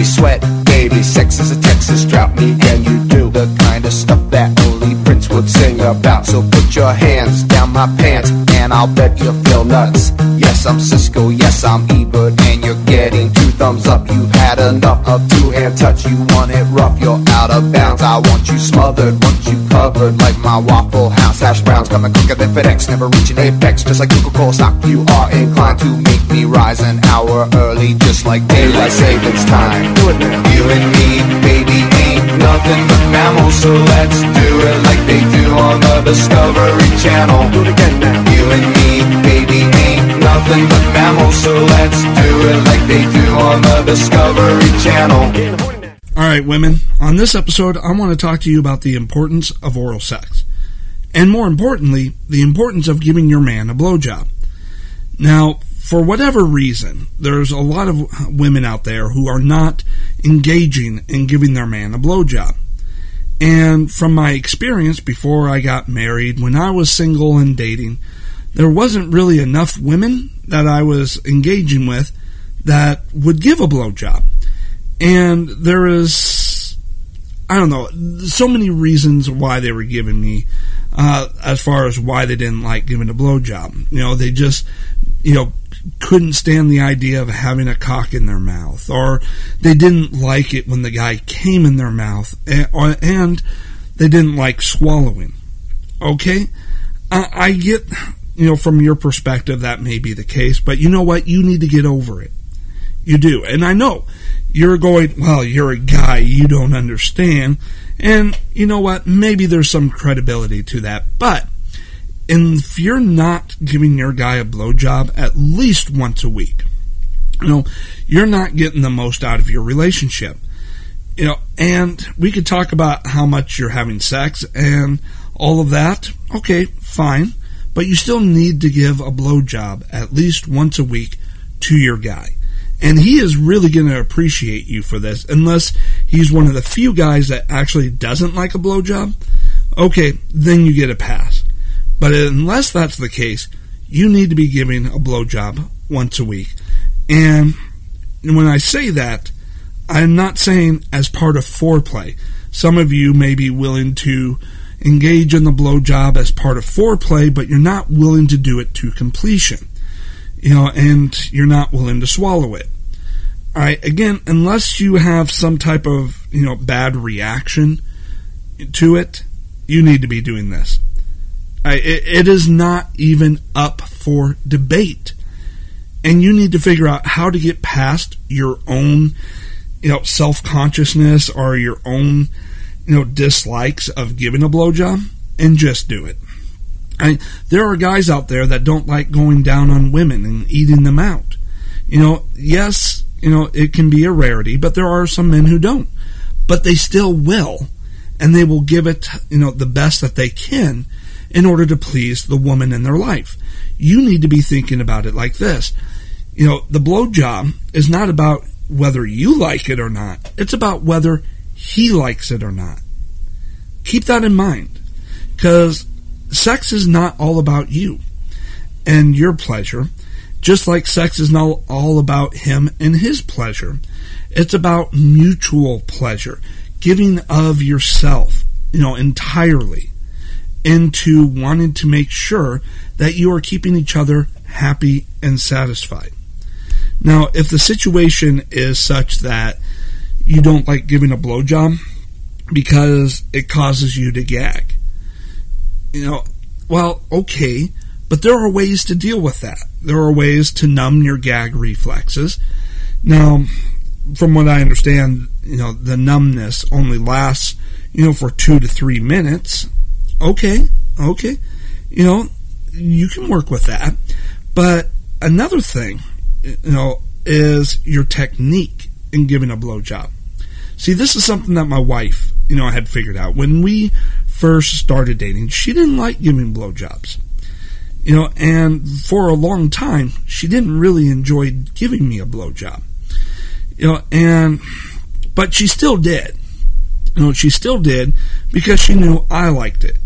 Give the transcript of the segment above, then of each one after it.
me sweat, baby. Sex is a Texas drought. Me and you do the kind of stuff that only Prince would sing about. So put your hands down my pants, and I'll bet you feel nuts. Yes, I'm Siskel. Yes, I'm Ebert, and you're getting two thumbs up. You've had enough of two-hand touch. You want it rough, you're out of bounds. I want you smothered, want you covered like my Waffle House hash browns. Coming quicker than FedEx, never reaching apex. Just like Coca-Cola stock, you are inclined to make me rise an hour early, just like daylight savings time. Do it now. You and me, baby, ain't nothing but mammals, so let's do it like they do on the Discovery Channel. Do it again now. You and me, baby, nothing but mammals, so let's do it like they do on the Discovery Channel. All right, women, on this episode, I want to talk to you about the importance of oral sex. And more importantly, the importance of giving your man a blowjob. Now, for whatever reason, there's a lot of women out there who are not engaging in giving their man a blowjob. And from my experience before I got married, when I was single and dating, there wasn't really enough women that I was engaging with that would give a blowjob. And there is, I don't know, so many reasons why they were giving me, uh, as far as why they didn't like giving a blowjob. You know, they just, you know, couldn't stand the idea of having a cock in their mouth, or they didn't like it when the guy came in their mouth, and, they didn't like swallowing. Okay? I get, you know, from your perspective, that may be the case, but you know what? You need to get over it. You do. And I know you're going, well, you're a guy, you don't understand. And you know what? Maybe there's some credibility to that. But if you're not giving your guy a blowjob at least once a week, you know, you're not getting the most out of your relationship. You know, and we could talk about how much you're having sex and all of that. Okay, fine. But you still need to give a blowjob at least once a week to your guy. And he is really going to appreciate you for this, unless he's one of the few guys that actually doesn't like a blowjob. Okay, then you get a pass. But unless that's the case, you need to be giving a blowjob once a week. And when I say that, I'm not saying as part of foreplay. Some of you may be willing to engage in the blowjob as part of foreplay, but you're not willing to do it to completion you know, and you're not willing to swallow it. Right, again, unless you have some type of, you know, bad reaction to it, you need to be doing this. Right, it, it is not even up for debate. And you need to figure out how to get past your own, you know, self consciousness or your own, know, dislikes of giving a blowjob and just do it. I, there are guys out there that don't like going down on women and eating them out. You know, yes, you know, it can be a rarity, but there are some men who don't. But they still will, and they will give it, you know, the best that they can in order to please the woman in their life. You need to be thinking about it like this. You know, the blowjob is not about whether you like it or not. It's about whether he likes it or not. Keep that in mind. Because sex is not all about you and your pleasure, just like sex is not all about him and his pleasure. It's about mutual pleasure, giving of yourself, you know, entirely into wanting to make sure that you are keeping each other happy and satisfied. Now, if the situation is such that you don't like giving a blowjob because it causes you to gag, you know, well, okay, but there are ways to deal with that. There are ways to numb your gag reflexes. Now, from what I understand, you know, the numbness only lasts, you know, for two to three minutes. Okay, okay. You know, you can work with that. But another thing, you know, is your technique in giving a blowjob. See, this is something that my wife, you know, I had figured out. When we first started dating, she didn't like giving blowjobs. You know, and for a long time, she didn't really enjoy giving me a blowjob. You know, and, but she still did. You know, she still did because she knew I liked it.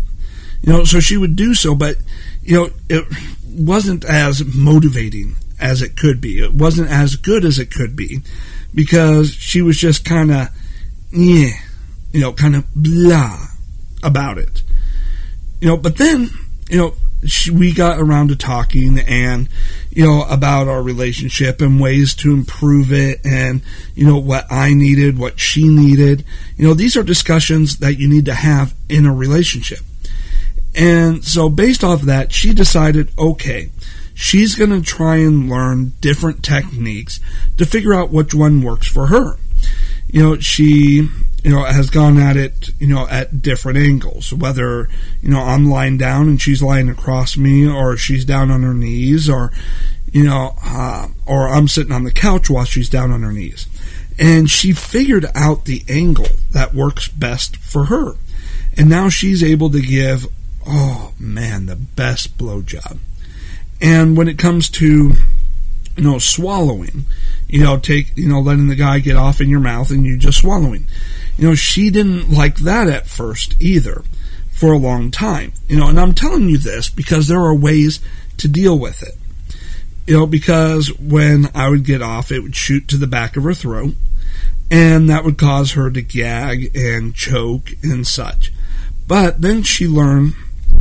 You know, so she would do so, but, you know, it wasn't as motivating as it could be. It wasn't as good as it could be because she was just kind of, yeah, you know, kind of blah about it. You know, but then, you know, she, we got around to talking and, you know, about our relationship and ways to improve it and, you know, what I needed, what she needed. You know, these are discussions that you need to have in a relationship. And so, based off of that, she decided okay, she's going to try and learn different techniques to figure out which one works for her. You know, she you know has gone at it you know at different angles. Whether you know I'm lying down and she's lying across me or she's down on her knees or you know uh, or I'm sitting on the couch while she's down on her knees. And she figured out the angle that works best for her. And now she's able to give oh man the best blowjob and when it comes to you know swallowing you know take you know letting the guy get off in your mouth and you just swallowing. You know she didn't like that at first either for a long time. You know and i'm telling you this because there are ways to deal with it. You know because when i would get off it would shoot to the back of her throat and that would cause her to gag and choke and such. But then she learned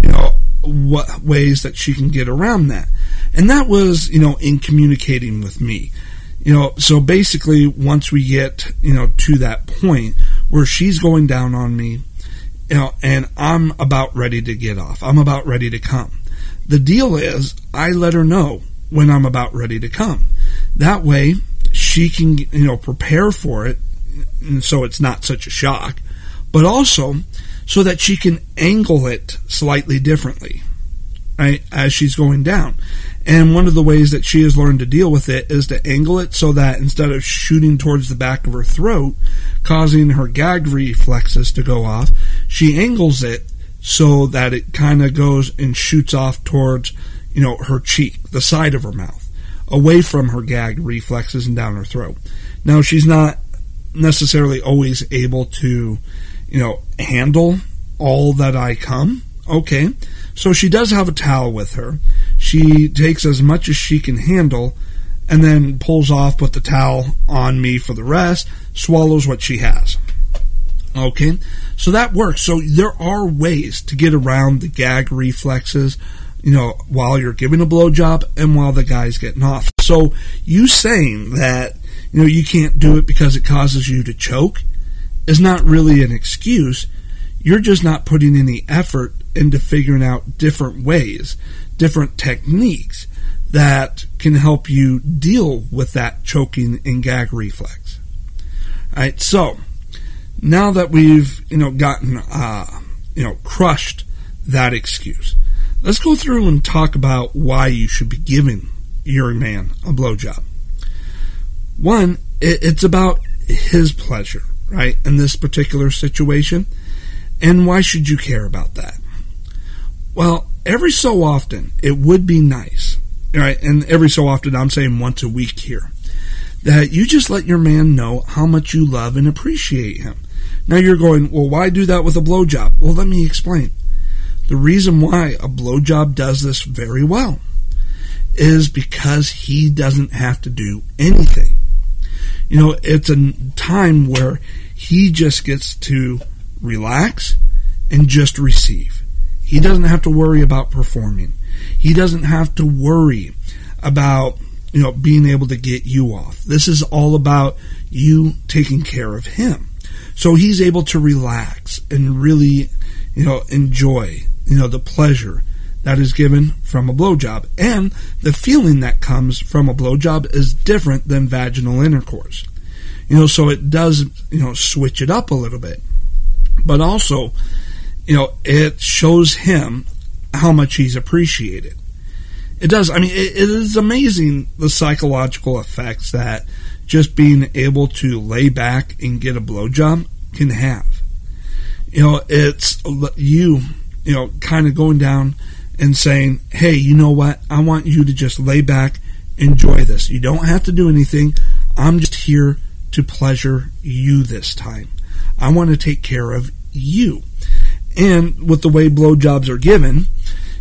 you know what ways that she can get around that. And that was, you know, in communicating with me. You know, so basically once we get, you know, to that point where she's going down on me, you know, and I'm about ready to get off. I'm about ready to come. The deal is I let her know when I'm about ready to come. That way she can, you know, prepare for it and so it's not such a shock, but also so that she can angle it slightly differently right, as she's going down. And one of the ways that she has learned to deal with it is to angle it so that instead of shooting towards the back of her throat, causing her gag reflexes to go off, she angles it so that it kind of goes and shoots off towards, you know, her cheek, the side of her mouth, away from her gag reflexes and down her throat. Now, she's not necessarily always able to you know, handle all that I come. Okay. So she does have a towel with her. She takes as much as she can handle and then pulls off, put the towel on me for the rest, swallows what she has. Okay. So that works. So there are ways to get around the gag reflexes, you know, while you're giving a blowjob and while the guy's getting off. So you saying that, you know, you can't do it because it causes you to choke is not really an excuse. You're just not putting any effort into figuring out different ways, different techniques that can help you deal with that choking and gag reflex. All right, so now that we've you know gotten uh, you know crushed that excuse, let's go through and talk about why you should be giving your man a blowjob. One, it's about his pleasure right, in this particular situation. And why should you care about that? Well, every so often, it would be nice, right? And every so often, I'm saying once a week here, that you just let your man know how much you love and appreciate him. Now you're going, well, why do that with a blowjob? Well, let me explain. The reason why a blowjob does this very well is because he doesn't have to do anything. You know, it's a time where he just gets to relax and just receive. He doesn't have to worry about performing. He doesn't have to worry about, you know, being able to get you off. This is all about you taking care of him. So he's able to relax and really, you know, enjoy, you know, the pleasure that is given from a blowjob. And the feeling that comes from a blowjob is different than vaginal intercourse. You know, so it does, you know, switch it up a little bit. But also, you know, it shows him how much he's appreciated. It does. I mean, it, it is amazing the psychological effects that just being able to lay back and get a blowjob can have. You know, it's you, you know, kind of going down and saying, hey, you know what? I want you to just lay back, enjoy this. You don't have to do anything. I'm just here to pleasure you this time. I want to take care of you. And with the way blowjobs are given,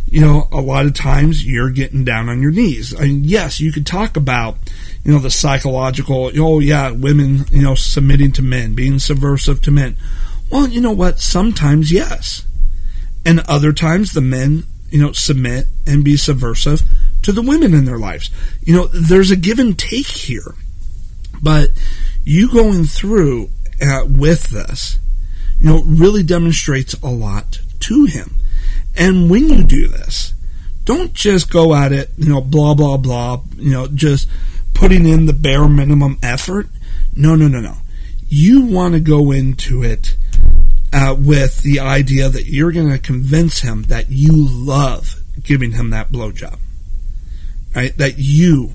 you know, a lot of times you're getting down on your knees. Mean, yes, you could talk about, you know, the psychological, oh, yeah, women, you know, submitting to men, being subversive to men. Well, you know what? Sometimes, yes. And other times, the men, you know, submit and be subversive to the women in their lives. You know, there's a give and take here. But you going through uh, with this, you know, really demonstrates a lot to him. And when you do this, don't just go at it, you know, blah, blah, blah, you know, just putting in the bare minimum effort. No, no, no, no. You want to go into it uh, with the idea that you're going to convince him that you love giving him that blowjob, right? That you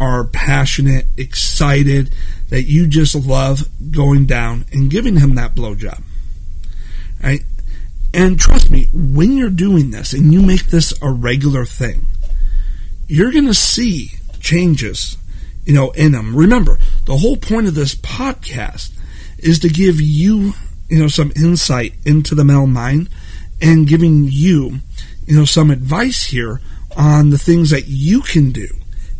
are passionate, excited, that you just love going down and giving him that blowjob, right? And trust me, when you're doing this and you make this a regular thing, you're going to see changes, you know, in them. Remember, the whole point of this podcast is to give you, you know, some insight into the male mind and giving you, you know, some advice here on the things that you can do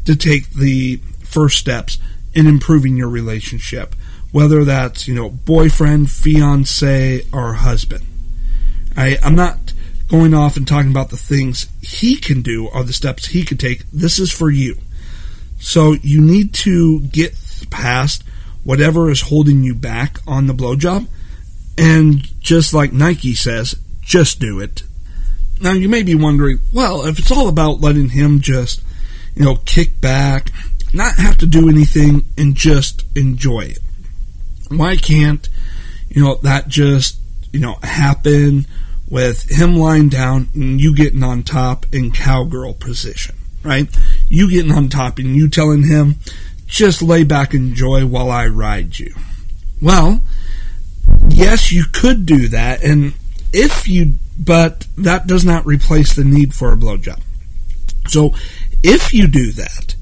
to take the first steps in improving your relationship, whether that's, you know, boyfriend, fiance, or husband. I, I'm not going off and talking about the things he can do or the steps he could take. This is for you. So you need to get past whatever is holding you back on the blowjob. And just like Nike says, just do it. Now you may be wondering, well, if it's all about letting him just, you know, kick back, not have to do anything and just enjoy it. Why can't, you know, that just, you know, happen with him lying down and you getting on top in cowgirl position, right? You getting on top and you telling him, just lay back and enjoy while I ride you. Well, yes, you could do that, and if you, but that does not replace the need for a blowjob. So, if you do that,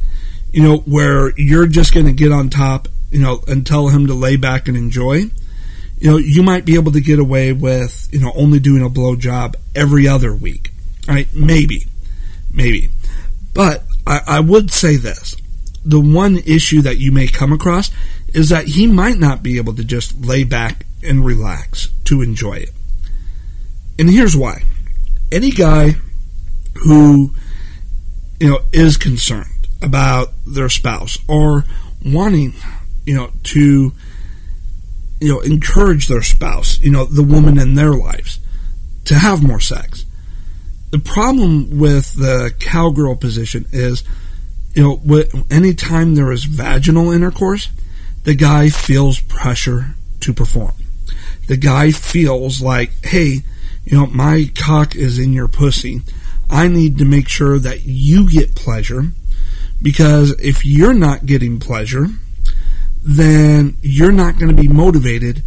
you know, where you're just going to get on top, you know, and tell him to lay back and enjoy, you know, you might be able to get away with, you know, only doing a blow job every other week. Right? Maybe. Maybe. But I, I would say this. The one issue that you may come across is that he might not be able to just lay back and relax to enjoy it. And here's why. Any guy who, you know, is concerned about their spouse or wanting, you know, to you know, encourage their spouse, you know, the woman in their lives to have more sex. The problem with the cowgirl position is, you know, anytime there is vaginal intercourse, the guy feels pressure to perform. The guy feels like, hey, you know, my cock is in your pussy. I need to make sure that you get pleasure because if you're not getting pleasure, then you're not going to be motivated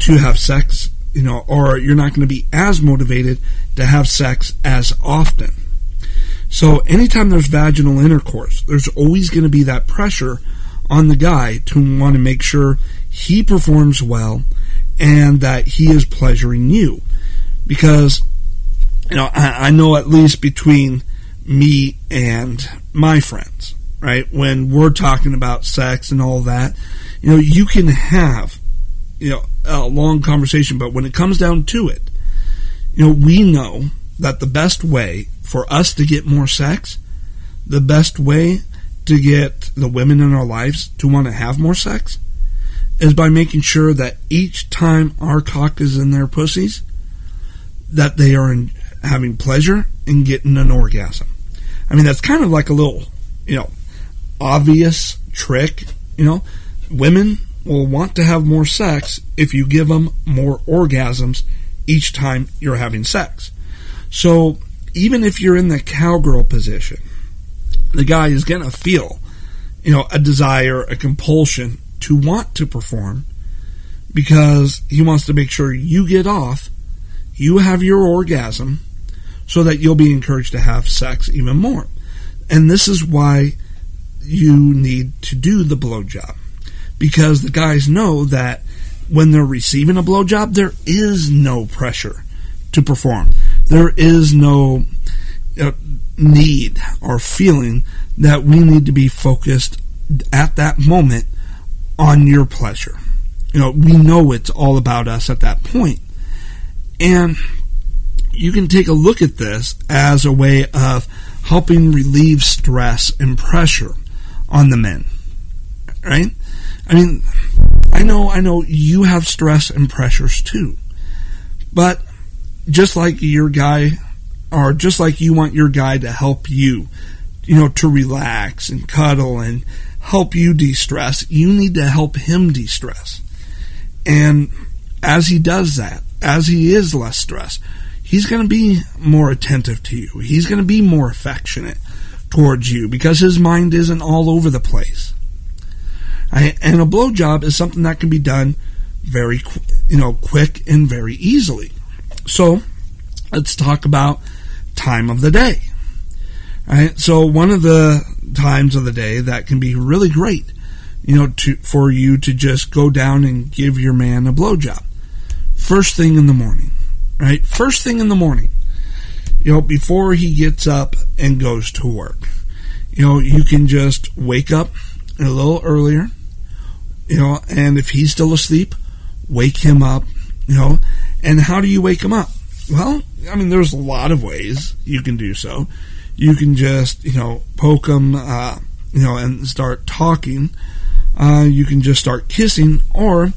to have sex, you know, or you're not going to be as motivated to have sex as often. So anytime there's vaginal intercourse, there's always going to be that pressure on the guy to want to make sure he performs well and that he is pleasuring you. Because, you know, I, I know at least between me and my friends, right? When we're talking about sex and all that, you know, you can have, you know, a long conversation, but when it comes down to it, you know, we know that the best way for us to get more sex, the best way to get the women in our lives to want to have more sex is by making sure that each time our cock is in their pussies, that they are in, having pleasure and getting an orgasm. I mean, that's kind of like a little, you know, obvious trick. You know, women will want to have more sex if you give them more orgasms each time you're having sex. So even if you're in the cowgirl position, the guy is going to feel, you know, a desire, a compulsion to want to perform because he wants to make sure you get off, you have your orgasm, so that you'll be encouraged to have sex even more. And this is why you need to do the blowjob. Because the guys know that when they're receiving a blowjob, there is no pressure to perform. There is no, uh, need or feeling that we need to be focused at that moment on your pleasure. You know, we know it's all about us at that point. And you can take a look at this as a way of helping relieve stress and pressure on the men. Right? I mean, I know, I know you have stress and pressures too. But just like your guy, or just like you want your guy to help you, you know, to relax and cuddle and help you de stress, you need to help him de stress. And as he does that, as he is less stressed, he's going to be more attentive to you. He's going to be more affectionate towards you because his mind isn't all over the place. And a blowjob is something that can be done very, you know, quick and very easily. So, let's talk about time of the day. Right? So, one of the times of the day that can be really great, you know, to for you to just go down and give your man a blowjob. First thing in the morning, right? First thing in the morning, you know, before he gets up and goes to work. You know, you can just wake up a little earlier, you know, and if he's still asleep, wake him up, you know. And how do you wake him up? Well, I mean, there's a lot of ways you can do so. You can just, you know, poke him, uh, you know, and start talking. Uh, you can just start kissing, or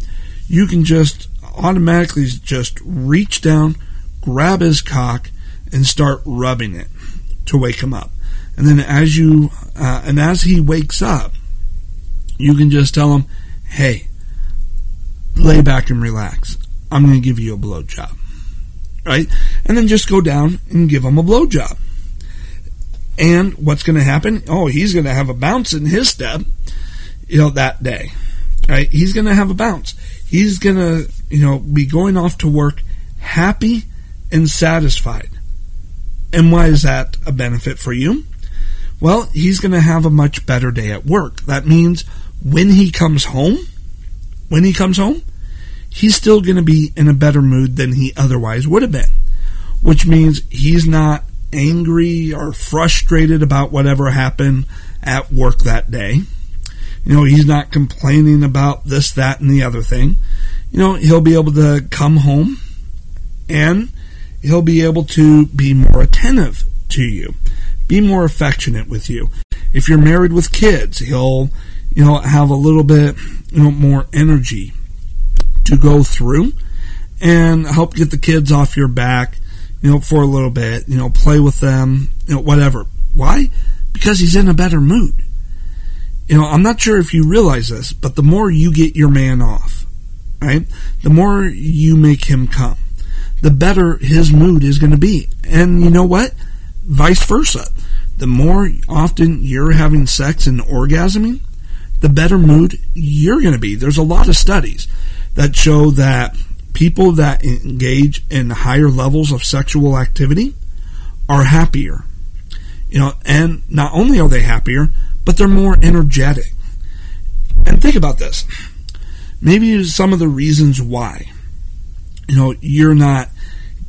you can just automatically just reach down, grab his cock, and start rubbing it to wake him up. And then as you, uh, and as he wakes up, you can just tell him, hey, lay back and relax. I'm going to give you a blowjob. Right? And then just go down and give him a blowjob. And what's going to happen? Oh, he's going to have a bounce in his step, you know, that day. Right? He's going to have a bounce. He's going to, you know, be going off to work happy and satisfied. And why is that a benefit for you? Well, he's going to have a much better day at work. That means when he comes home, when he comes home, he's still going to be in a better mood than he otherwise would have been, which means he's not angry or frustrated about whatever happened at work that day. You know, he's not complaining about this, that, and the other thing. You know, he'll be able to come home and he'll be able to be more attentive to you, be more affectionate with you. If you're married with kids, he'll, you know, have a little bit, you know, more energy to go through and help get the kids off your back, you know, for a little bit, you know, play with them, you know, whatever. Why? Because he's in a better mood. You know, I'm not sure if you realize this, but the more you get your man off, right, the more you make him come, the better his mood is going to be. And you know what? Vice versa. The more often you're having sex and orgasming, the better mood you're going to be. There's a lot of studies that show that people that engage in higher levels of sexual activity are happier. You know, and not only are they happier, but they're more energetic. And think about this. Maybe some of the reasons why, you know, you're not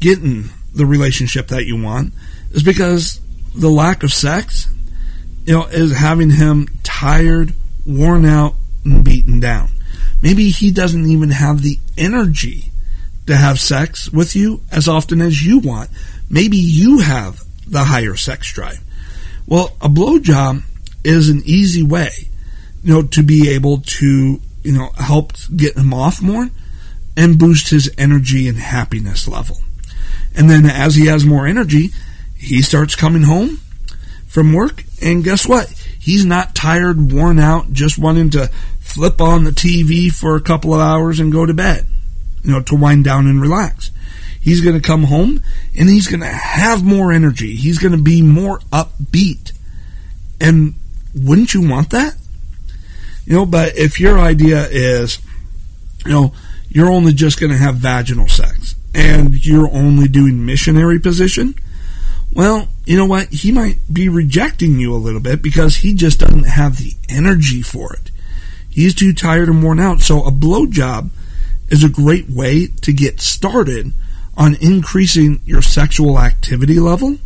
getting the relationship that you want is because the lack of sex, you know, is having him tired, worn out, and beaten down. Maybe he doesn't even have the energy to have sex with you as often as you want. Maybe you have the higher sex drive. Well, a blowjob is an easy way, you know, to be able to, you know, help get him off more and boost his energy and happiness level. And then as he has more energy, he starts coming home from work, and guess what? He's not tired, worn out, just wanting to flip on the TV for a couple of hours and go to bed, you know, to wind down and relax. He's going to come home and he's going to have more energy. He's going to be more upbeat. And wouldn't you want that? You know, but if your idea is, you know, you're only just going to have vaginal sex and you're only doing missionary position, well, you know what? He might be rejecting you a little bit because he just doesn't have the energy for it. He's too tired and worn out. So a blowjob is a great way to get started on increasing your sexual activity level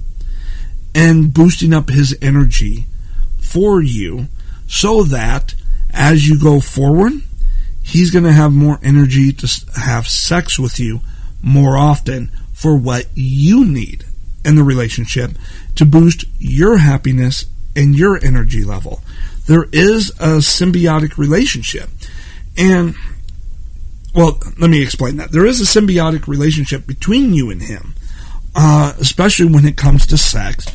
and boosting up his energy for you so that as you go forward, he's going to have more energy to have sex with you more often for what you need in the relationship to boost your happiness and your energy level. There is a symbiotic relationship. And, well, let me explain that. There is a symbiotic relationship between you and him, uh, especially when it comes to sex,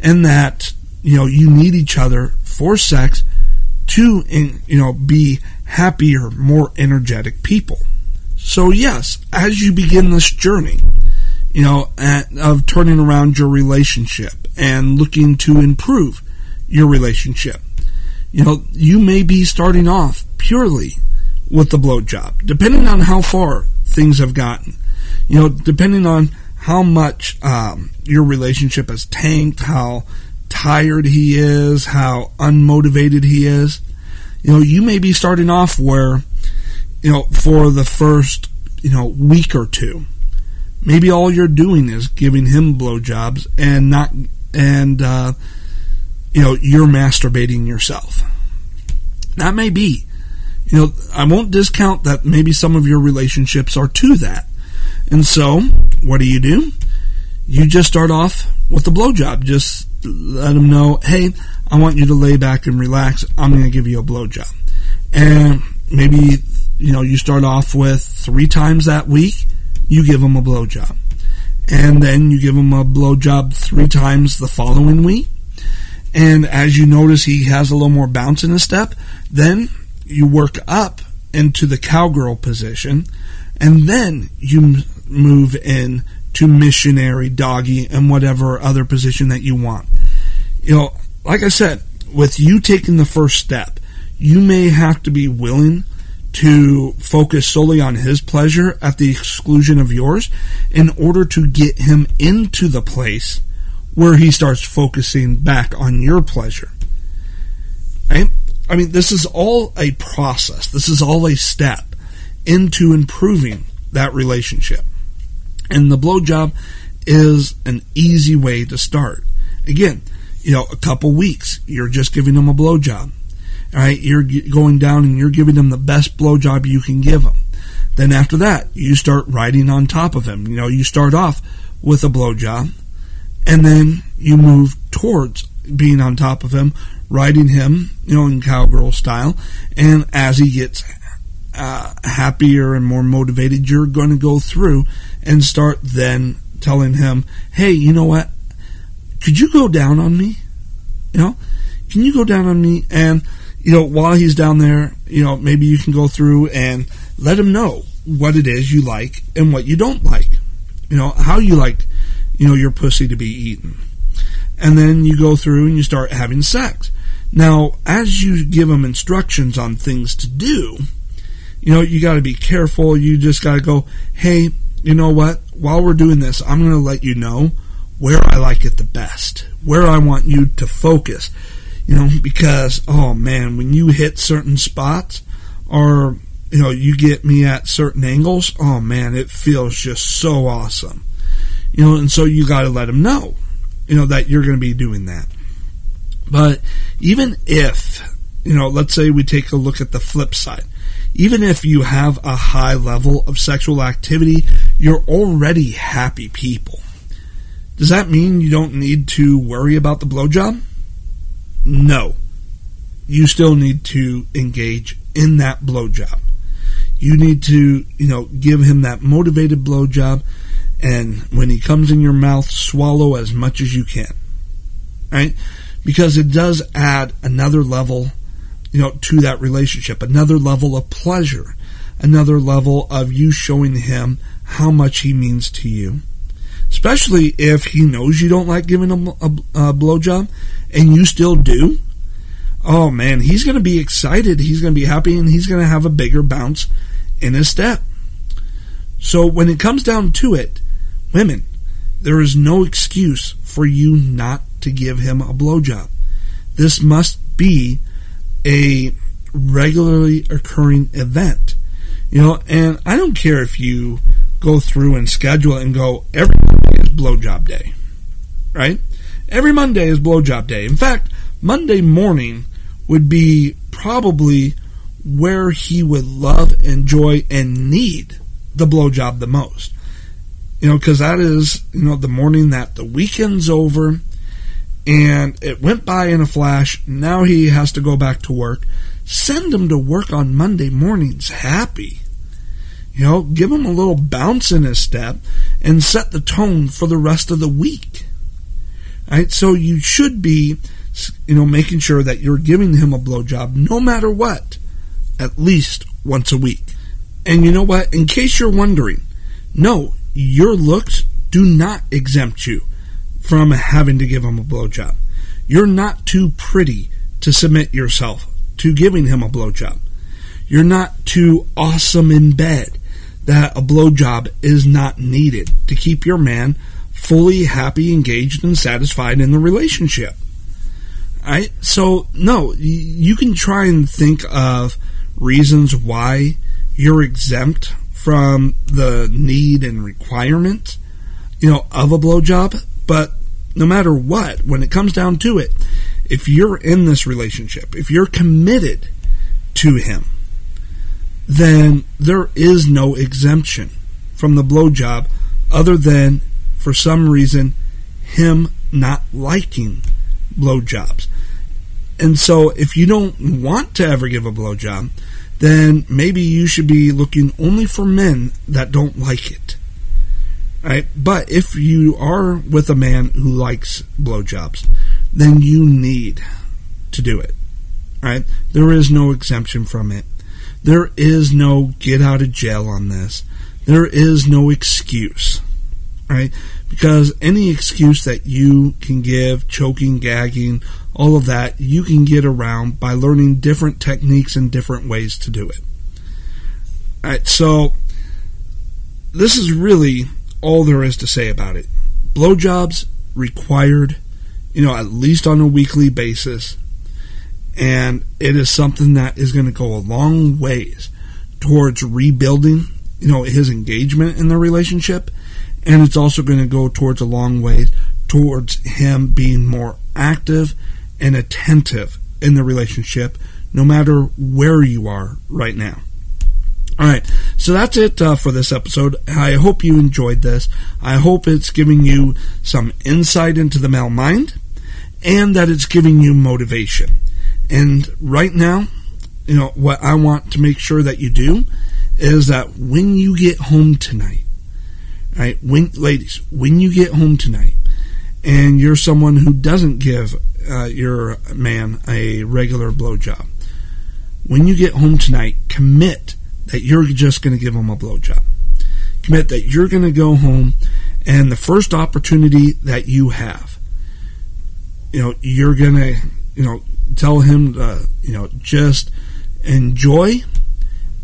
and that, you know, you need each other for sex to, in, you know, be happier, more energetic people. So, yes, as you begin this journey, you know, at, of turning around your relationship and looking to improve your relationship, you know, you may be starting off purely with the blowjob, depending on how far things have gotten. You know, depending on how much um, your relationship has tanked, how tired he is, how unmotivated he is. You know, you may be starting off where, you know, for the first, you know, week or two, maybe all you're doing is giving him blowjobs and not, and, uh, you know, you're masturbating yourself. That may be. You know, I won't discount that maybe some of your relationships are to that. And so, what do you do? You just start off with the blowjob. Just let them know, hey, I want you to lay back and relax. I'm going to give you a blowjob. And maybe, you know, you start off with three times that week, you give them a blowjob. And then you give them a blowjob three times the following week. And as you notice he has a little more bounce in his step, then you work up into the cowgirl position, and then you move in to missionary, doggy, and whatever other position that you want. You know, like I said, with you taking the first step, you may have to be willing to focus solely on his pleasure at the exclusion of yours in order to get him into the place where he starts focusing back on your pleasure. Right? I mean, this is all a process. This is all a step into improving that relationship. And the blowjob is an easy way to start. Again, you know, a couple weeks, you're just giving them a blowjob. All right, you're going down and you're giving them the best blowjob you can give them. Then after that, you start riding on top of him. You know, you start off with a blowjob, and then you move towards being on top of him, riding him, you know, in cowgirl style. And as he gets uh, happier and more motivated, you're going to go through and start then telling him, hey, you know what? Could you go down on me? You know, can you go down on me? And, you know, while he's down there, you know, maybe you can go through and let him know what it is you like and what you don't like. You know, how you like, you know, your pussy to be eaten. And then you go through and you start having sex. Now, as you give them instructions on things to do, you know, you got to be careful. You just got to go, hey, you know what? While we're doing this, I'm going to let you know where I like it the best, where I want you to focus. You know, because, oh man, when you hit certain spots or, you know, you get me at certain angles, oh man, it feels just so awesome. You know, and so you got to let them know, you know, that you're going to be doing that. But even if, you know, let's say we take a look at the flip side even if you have a high level of sexual activity, you're already happy people. Does that mean you don't need to worry about the blowjob? No. You still need to engage in that blowjob. You need to, you know, give him that motivated blowjob, and when he comes in your mouth, swallow as much as you can. Right? Because it does add another level you know, to that relationship, another level of pleasure, another level of you showing him how much he means to you. Especially if he knows you don't like giving him a, a, blowjob and you still do. Oh man, he's going to be excited. He's going to be happy and he's going to have a bigger bounce in his step. So when it comes down to it, women, there is no excuse for you not to give him a blowjob. This must be a regularly occurring event. You know, and I don't care if you go through and schedule and go every Monday is blowjob day, right? Every Monday is blowjob day. In fact, Monday morning would be probably where he would love, enjoy, and need the blowjob the most. You know, because that is, you know, the morning that the weekend's over and it went by in a flash. Now he has to go back to work. Send him to work on Monday mornings happy. You know, give him a little bounce in his step and set the tone for the rest of the week. Right? So you should be, you know, making sure that you're giving him a blowjob no matter what, at least once a week. And you know what? In case you're wondering, no, your looks do not exempt you from having to give him a blowjob. You're not too pretty to submit yourself to giving him a blowjob. You're not too awesome in bed that a blowjob is not needed to keep your man fully happy, engaged, and satisfied in the relationship. Right? So, no, you can try and think of reasons why you're exempt from the need and requirement, you know, of a blowjob. But no matter what, when it comes down to it, if you're in this relationship, if you're committed to him, then there is no exemption from the blowjob other than, for some reason, him not liking blowjobs. And so, if you don't want to ever give a blowjob, then maybe you should be looking only for men that don't like it. Right? But if you are with a man who likes blowjobs, then you need to do it. Right? There is no exemption from it. There is no get out of jail on this. There is no excuse. Right? Because any excuse that you can give, choking, gagging, all of that, you can get around by learning different techniques and different ways to do it. All right, so this is really all there is to say about it. Blowjobs required, you know, at least on a weekly basis, and it is something that is going to go a long ways towards rebuilding, you know, his engagement in the relationship, and it's also going to go towards a long way towards him being more active and attentive in the relationship, no matter where you are right now. All right, so that's it uh, for this episode. I hope you enjoyed this. I hope it's giving you some insight into the male mind and that it's giving you motivation. And right now, you know, what I want to make sure that you do is that when you get home tonight, right, when, ladies, when you get home tonight and you're someone who doesn't give uh, your man a regular blowjob, when you get home tonight, commit that you're just going to give him a blowjob. Commit that you're going to go home and the first opportunity that you have, you know, you're going to, you know, tell him, to, you know, just enjoy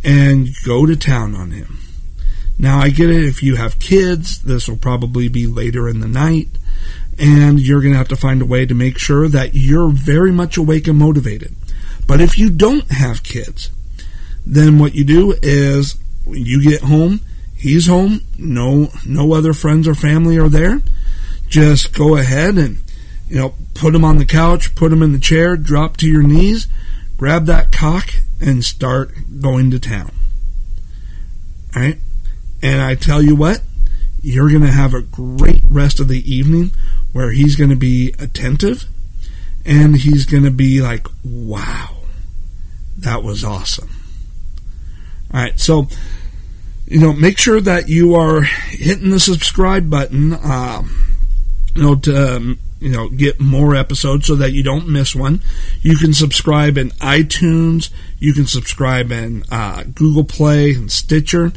and go to town on him. Now, I get it. If you have kids, this will probably be later in the night, and you're going to have to find a way to make sure that you're very much awake and motivated. But if you don't have kids, then what you do is you get home, he's home, no no other friends or family are there. Just go ahead and you know, put him on the couch, put him in the chair, drop to your knees, grab that cock and start going to town. All right? And I tell you what, you're going to have a great rest of the evening where he's going to be attentive and he's going to be like, wow, that was awesome. All right, so you know, make sure that you are hitting the subscribe button. Uh, you know, to um, you know get more episodes so that you don't miss one. You can subscribe in iTunes. You can subscribe in uh, Google Play and Stitcher.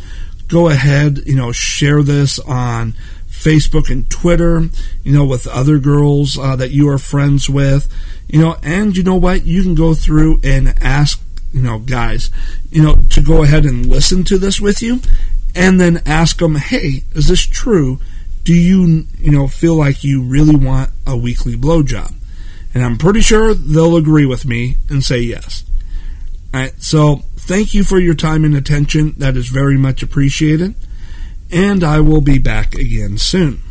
Go ahead, you know, share this on Facebook and Twitter. You know, with other girls uh, that you are friends with. You know, and you know what? You can go through and ask you know, guys, you know, to go ahead and listen to this with you and then ask them, hey, is this true? Do you, you know, feel like you really want a weekly blowjob? And I'm pretty sure they'll agree with me and say yes. All right, so thank you for your time and attention. That is very much appreciated. And I will be back again soon.